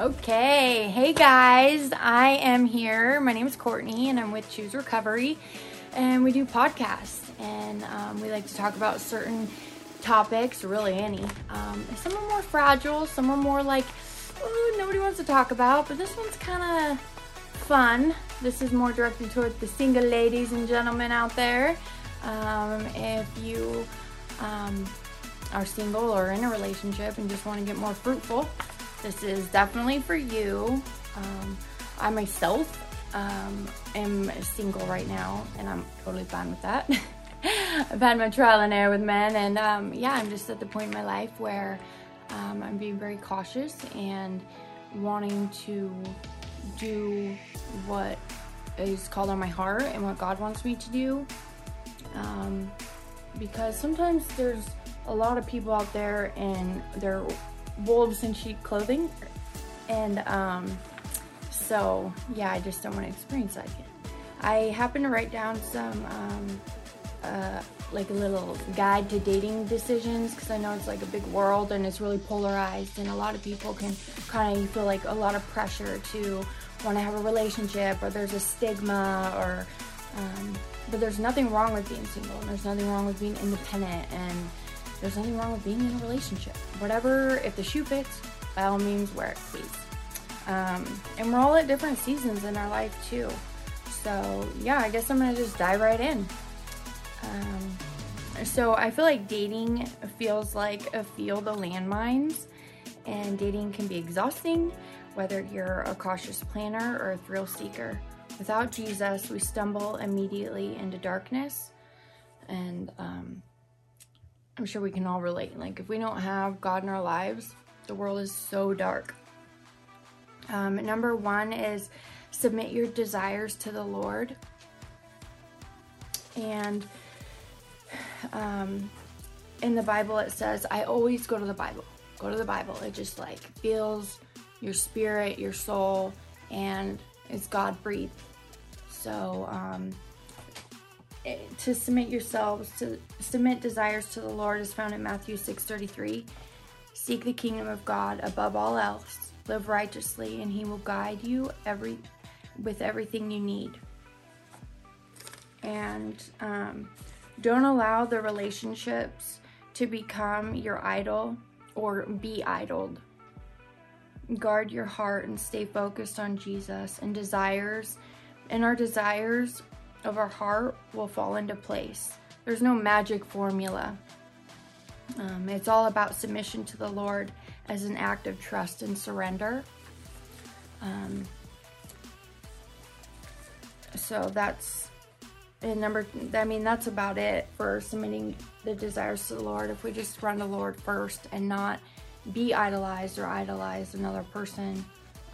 Okay, hey guys, I am here. My name is Courtney, and I'm with Choose Recovery, and we do podcasts, and um, we like to talk about certain topics, really any. Um, some are more fragile, some are more like ooh, nobody wants to talk about, but this one's kind of fun. This is more directed towards the single ladies and gentlemen out there. Um, if you um, are single or in a relationship and just want to get more fruitful, this is definitely for you. Um, I myself um, am single right now, and I'm totally fine with that. I've had my trial and error with men, and um, yeah, I'm just at the point in my life where um, I'm being very cautious and wanting to do what is called on my heart and what God wants me to do. Um, because sometimes there's a lot of people out there and they're wolves in sheep clothing. And um, so, yeah, I just don't want to experience that again. I happen to write down some, um, uh, like a little guide to dating decisions because I know it's like a big world and it's really polarized, and a lot of people can kind of feel like a lot of pressure to want to have a relationship, or there's a stigma, or um, but there's nothing wrong with being single, and there's nothing wrong with being independent, and there's nothing wrong with being in a relationship. Whatever, if the shoe fits, by all means, wear it, please. Um, and we're all at different seasons in our life too. So yeah, I guess I'm gonna just dive right in. Um, so I feel like dating feels like a field of landmines, and dating can be exhausting, whether you're a cautious planner or a thrill seeker. Without Jesus, we stumble immediately into darkness, and um, I'm sure we can all relate. Like, if we don't have God in our lives, the world is so dark. Um, number one is submit your desires to the Lord. And um, in the Bible, it says, I always go to the Bible. Go to the Bible. It just like feels your spirit, your soul, and it's God breathed. So, um, to submit yourselves to submit desires to the Lord is found in Matthew 6:33. Seek the kingdom of God above all else. Live righteously and he will guide you every with everything you need. And um, don't allow the relationships to become your idol or be idled. Guard your heart and stay focused on Jesus and desires. And our desires of our heart will fall into place. There's no magic formula. Um, it's all about submission to the Lord as an act of trust and surrender. Um, so that's and number i mean that's about it for submitting the desires to the lord if we just run the lord first and not be idolized or idolize another person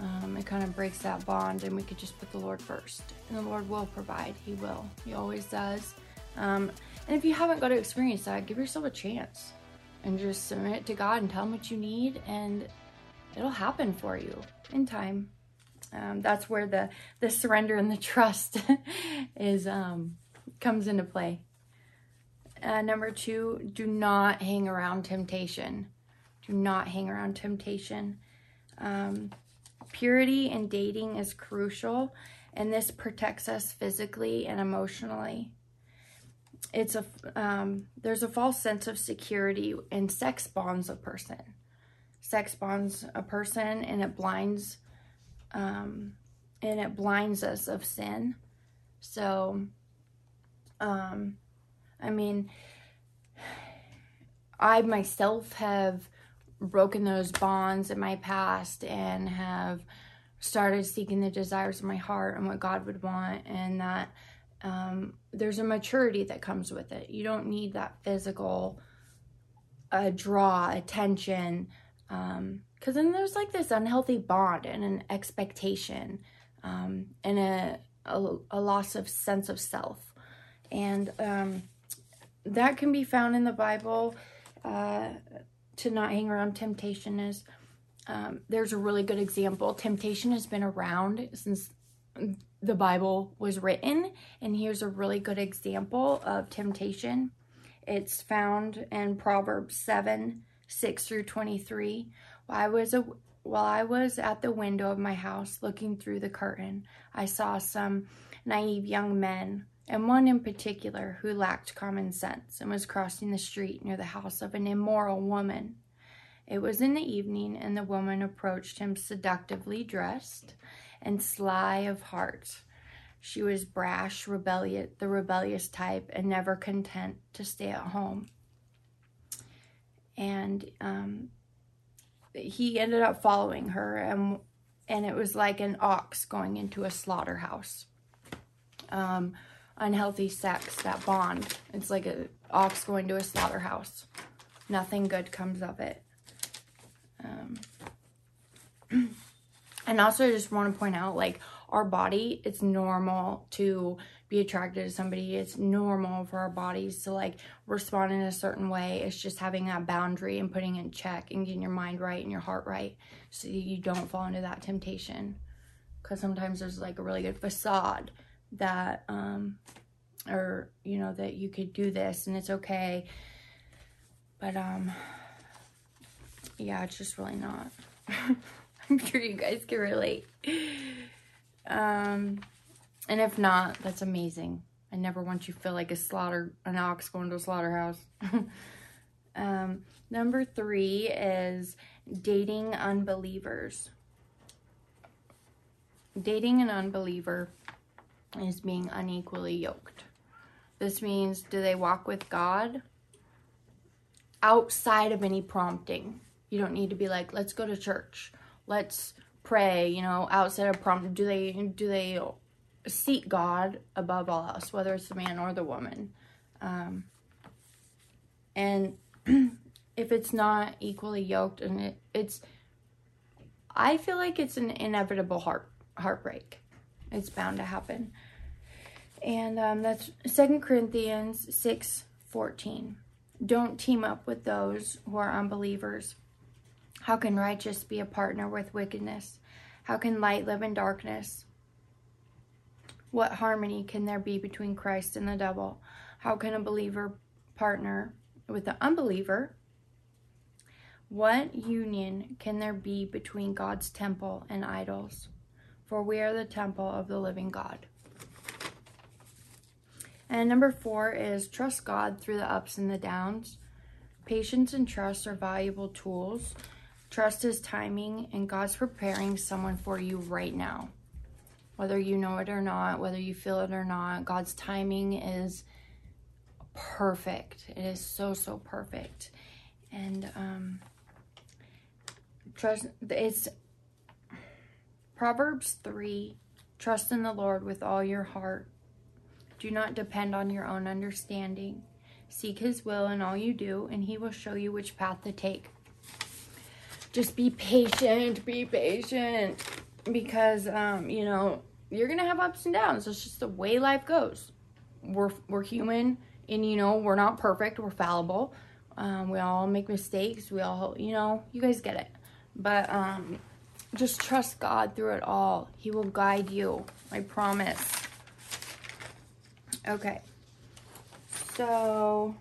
um, it kind of breaks that bond and we could just put the lord first and the lord will provide he will he always does um, and if you haven't got to experience that give yourself a chance and just submit to god and tell him what you need and it'll happen for you in time um, that's where the the surrender and the trust is um, comes into play. Uh, number two, do not hang around temptation. Do not hang around temptation. Um, purity in dating is crucial, and this protects us physically and emotionally. It's a um, there's a false sense of security, and sex bonds a person. Sex bonds a person, and it blinds um, and it blinds us of sin. So, um, I mean, I myself have broken those bonds in my past and have started seeking the desires of my heart and what God would want, and that um, there's a maturity that comes with it. You don't need that physical uh, draw, attention. Um, because then there's like this unhealthy bond and an expectation um, and a, a, a, loss of sense of self and um, that can be found in the bible uh, to not hang around temptation is um, there's a really good example. Temptation has been around since the bible was written and here's a really good example of temptation. It's found in proverbs 7 6 through 23 While I was a while I was at the window of my house looking through the curtain, I saw some naive young men, and one in particular who lacked common sense and was crossing the street near the house of an immoral woman. It was in the evening, and the woman approached him seductively dressed and sly of heart. She was brash, rebellious, the rebellious type, and never content to stay at home. And um, he ended up following her, and and it was like an ox going into a slaughterhouse. Um, unhealthy sex, that bond. It's like an ox going to a slaughterhouse. Nothing good comes of it. Um, and also, I just want to point out, like our body, it's normal to be attracted to somebody. It's normal for our bodies to like respond in a certain way. It's just having that boundary and putting in check and getting your mind right and your heart right so you don't fall into that temptation. Because sometimes there's like a really good facade that, um, or you know, that you could do this and it's okay. But, um, yeah, it's just really not. I'm sure you guys can relate. Um, and if not, that's amazing. I never want you to feel like a slaughter, an ox going to a slaughterhouse. um, number three is dating unbelievers. Dating an unbeliever is being unequally yoked. This means do they walk with God outside of any prompting? You don't need to be like, let's go to church. Let's pray, you know, outside of prompt. Do they do they seek God above all else, whether it's the man or the woman? Um, and if it's not equally yoked and it, it's I feel like it's an inevitable heart heartbreak. It's bound to happen. And um, that's Second Corinthians 6 14. Don't team up with those who are unbelievers how can righteous be a partner with wickedness? How can light live in darkness? What harmony can there be between Christ and the devil? How can a believer partner with the unbeliever? What union can there be between God's temple and idols? For we are the temple of the living God. And number four is trust God through the ups and the downs. Patience and trust are valuable tools Trust is timing, and God's preparing someone for you right now. Whether you know it or not, whether you feel it or not, God's timing is perfect. It is so, so perfect. And um, trust, it's Proverbs 3 Trust in the Lord with all your heart. Do not depend on your own understanding. Seek His will in all you do, and He will show you which path to take just be patient, be patient because um, you know, you're going to have ups and downs. It's just the way life goes. We're we're human and you know, we're not perfect, we're fallible. Um, we all make mistakes. We all, you know, you guys get it. But um, just trust God through it all. He will guide you. I promise. Okay. So,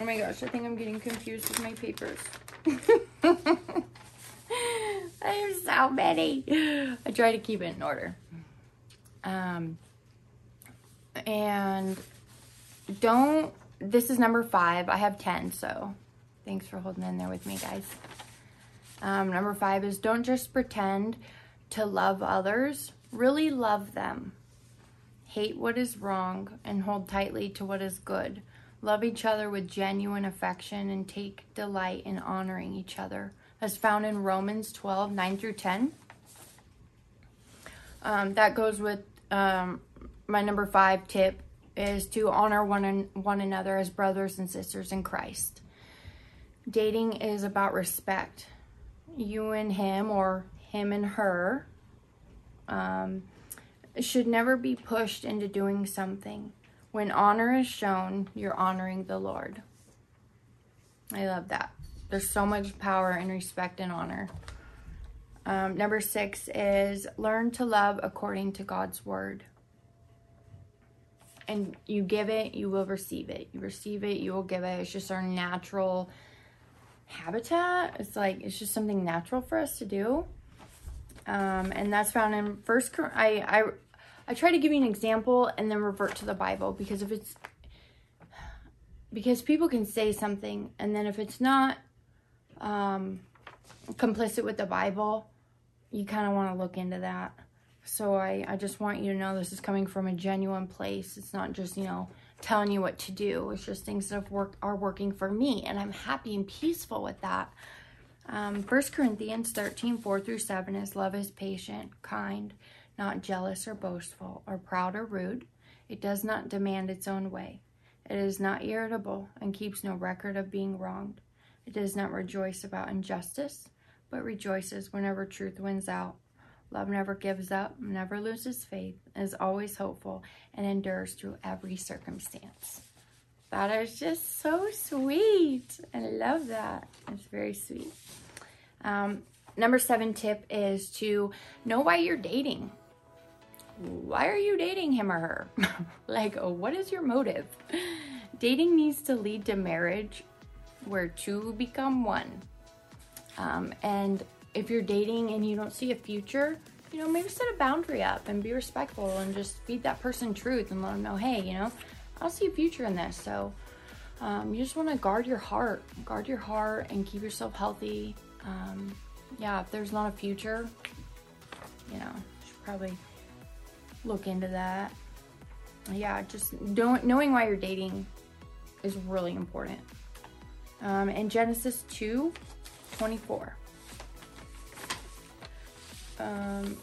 oh my gosh, I think I'm getting confused with my papers. I There's so many. I try to keep it in order. Um, and don't, this is number five. I have 10, so thanks for holding in there with me, guys. Um, number five is don't just pretend to love others, really love them. Hate what is wrong and hold tightly to what is good. Love each other with genuine affection and take delight in honoring each other. As found in Romans 12 9 through 10. Um, that goes with um, my number five tip is to honor one, an, one another as brothers and sisters in Christ. Dating is about respect. You and him, or him and her, um, should never be pushed into doing something when honor is shown, you're honoring the Lord. I love that. There's so much power in respect and honor. Um, number six is learn to love according to God's word. And you give it, you will receive it. You receive it, you will give it. It's just our natural habitat. It's like, it's just something natural for us to do. Um, and that's found in First. I I I try to give you an example and then revert to the Bible because if it's because people can say something and then if it's not um, complicit with the Bible, you kind of want to look into that. So I, I just want you to know this is coming from a genuine place. It's not just, you know, telling you what to do. It's just things that have are working for me. And I'm happy and peaceful with that. Um, 1 Corinthians 13, 4 through 7 is love is patient, kind, not jealous or boastful, or proud or rude. It does not demand its own way. It is not irritable and keeps no record of being wronged. It does not rejoice about injustice, but rejoices whenever truth wins out. Love never gives up, never loses faith, is always hopeful, and endures through every circumstance. That is just so sweet. I love that. It's very sweet. Um, number seven tip is to know why you're dating. Why are you dating him or her? like, what is your motive? Dating needs to lead to marriage where two become one. Um, and if you're dating and you don't see a future, you know, maybe set a boundary up and be respectful and just feed that person truth and let them know, hey, you know, I don't see a future in this. So um, you just want to guard your heart, guard your heart and keep yourself healthy. Um, yeah, if there's not a future, you know, should probably look into that. Yeah, just don't, knowing why you're dating is really important. Um, in Genesis 2, 24 um,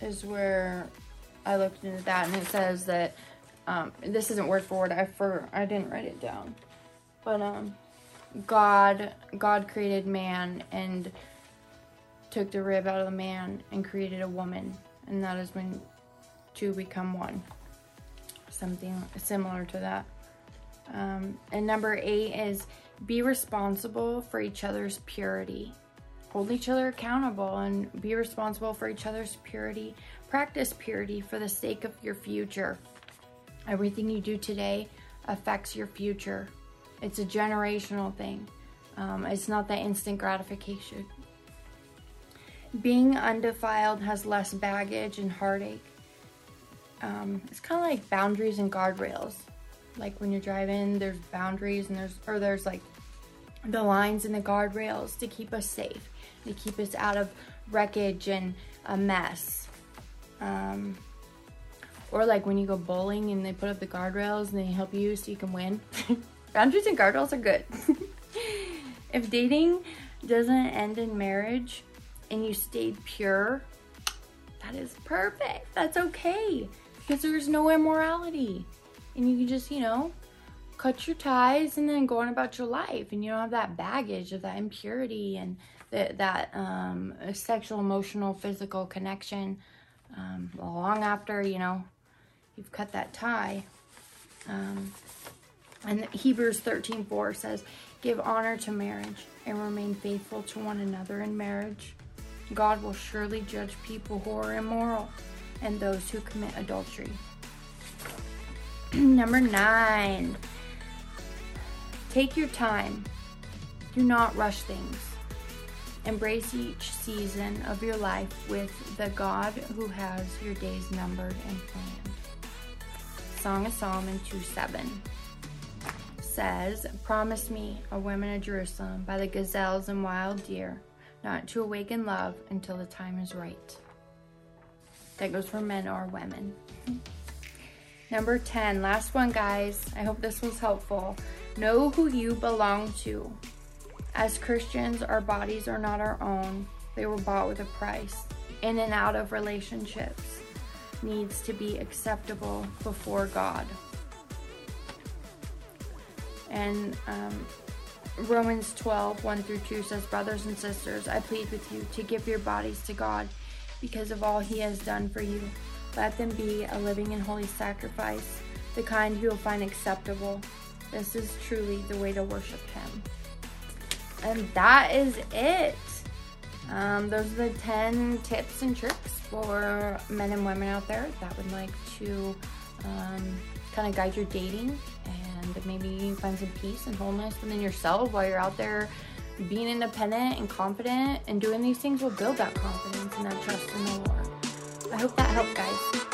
is where I looked into that and it says that um, this isn't word for word. I for I didn't write it down, but um, God God created man and took the rib out of the man and created a woman, and that is when two become one. Something similar to that. Um, and number eight is be responsible for each other's purity hold each other accountable and be responsible for each other's purity. Practice purity for the sake of your future. Everything you do today affects your future. It's a generational thing. Um, it's not that instant gratification. Being undefiled has less baggage and heartache. Um, it's kind of like boundaries and guardrails. Like when you're driving, there's boundaries and there's, or there's like the lines and the guardrails to keep us safe to keep us out of wreckage and a mess. Um, or like when you go bowling and they put up the guardrails and they help you so you can win. Boundaries and guardrails are good. if dating doesn't end in marriage and you stayed pure, that is perfect. That's okay because there's no immorality. And you can just, you know, cut your ties and then go on about your life and you don't have that baggage of that impurity and that, that um, sexual, emotional, physical connection um, long after, you know, you've cut that tie. Um, and Hebrews 13, 4 says, Give honor to marriage and remain faithful to one another in marriage. God will surely judge people who are immoral and those who commit adultery. Number nine, take your time. Do not rush things. Embrace each season of your life with the God who has your days numbered and planned. Song of Solomon 2 7 says, Promise me, O women of Jerusalem, by the gazelles and wild deer, not to awaken love until the time is right. That goes for men or women. Number 10, last one, guys. I hope this was helpful. Know who you belong to. As Christians, our bodies are not our own. They were bought with a price. In and out of relationships needs to be acceptable before God. And um, Romans 12, 1 through 2 says, Brothers and sisters, I plead with you to give your bodies to God because of all he has done for you. Let them be a living and holy sacrifice, the kind you will find acceptable. This is truly the way to worship him. And that is it. Um, those are the 10 tips and tricks for men and women out there that would like to um, kind of guide your dating and maybe find some peace and wholeness within yourself while you're out there being independent and confident and doing these things will build that confidence trust in the Lord. I hope that helped, guys.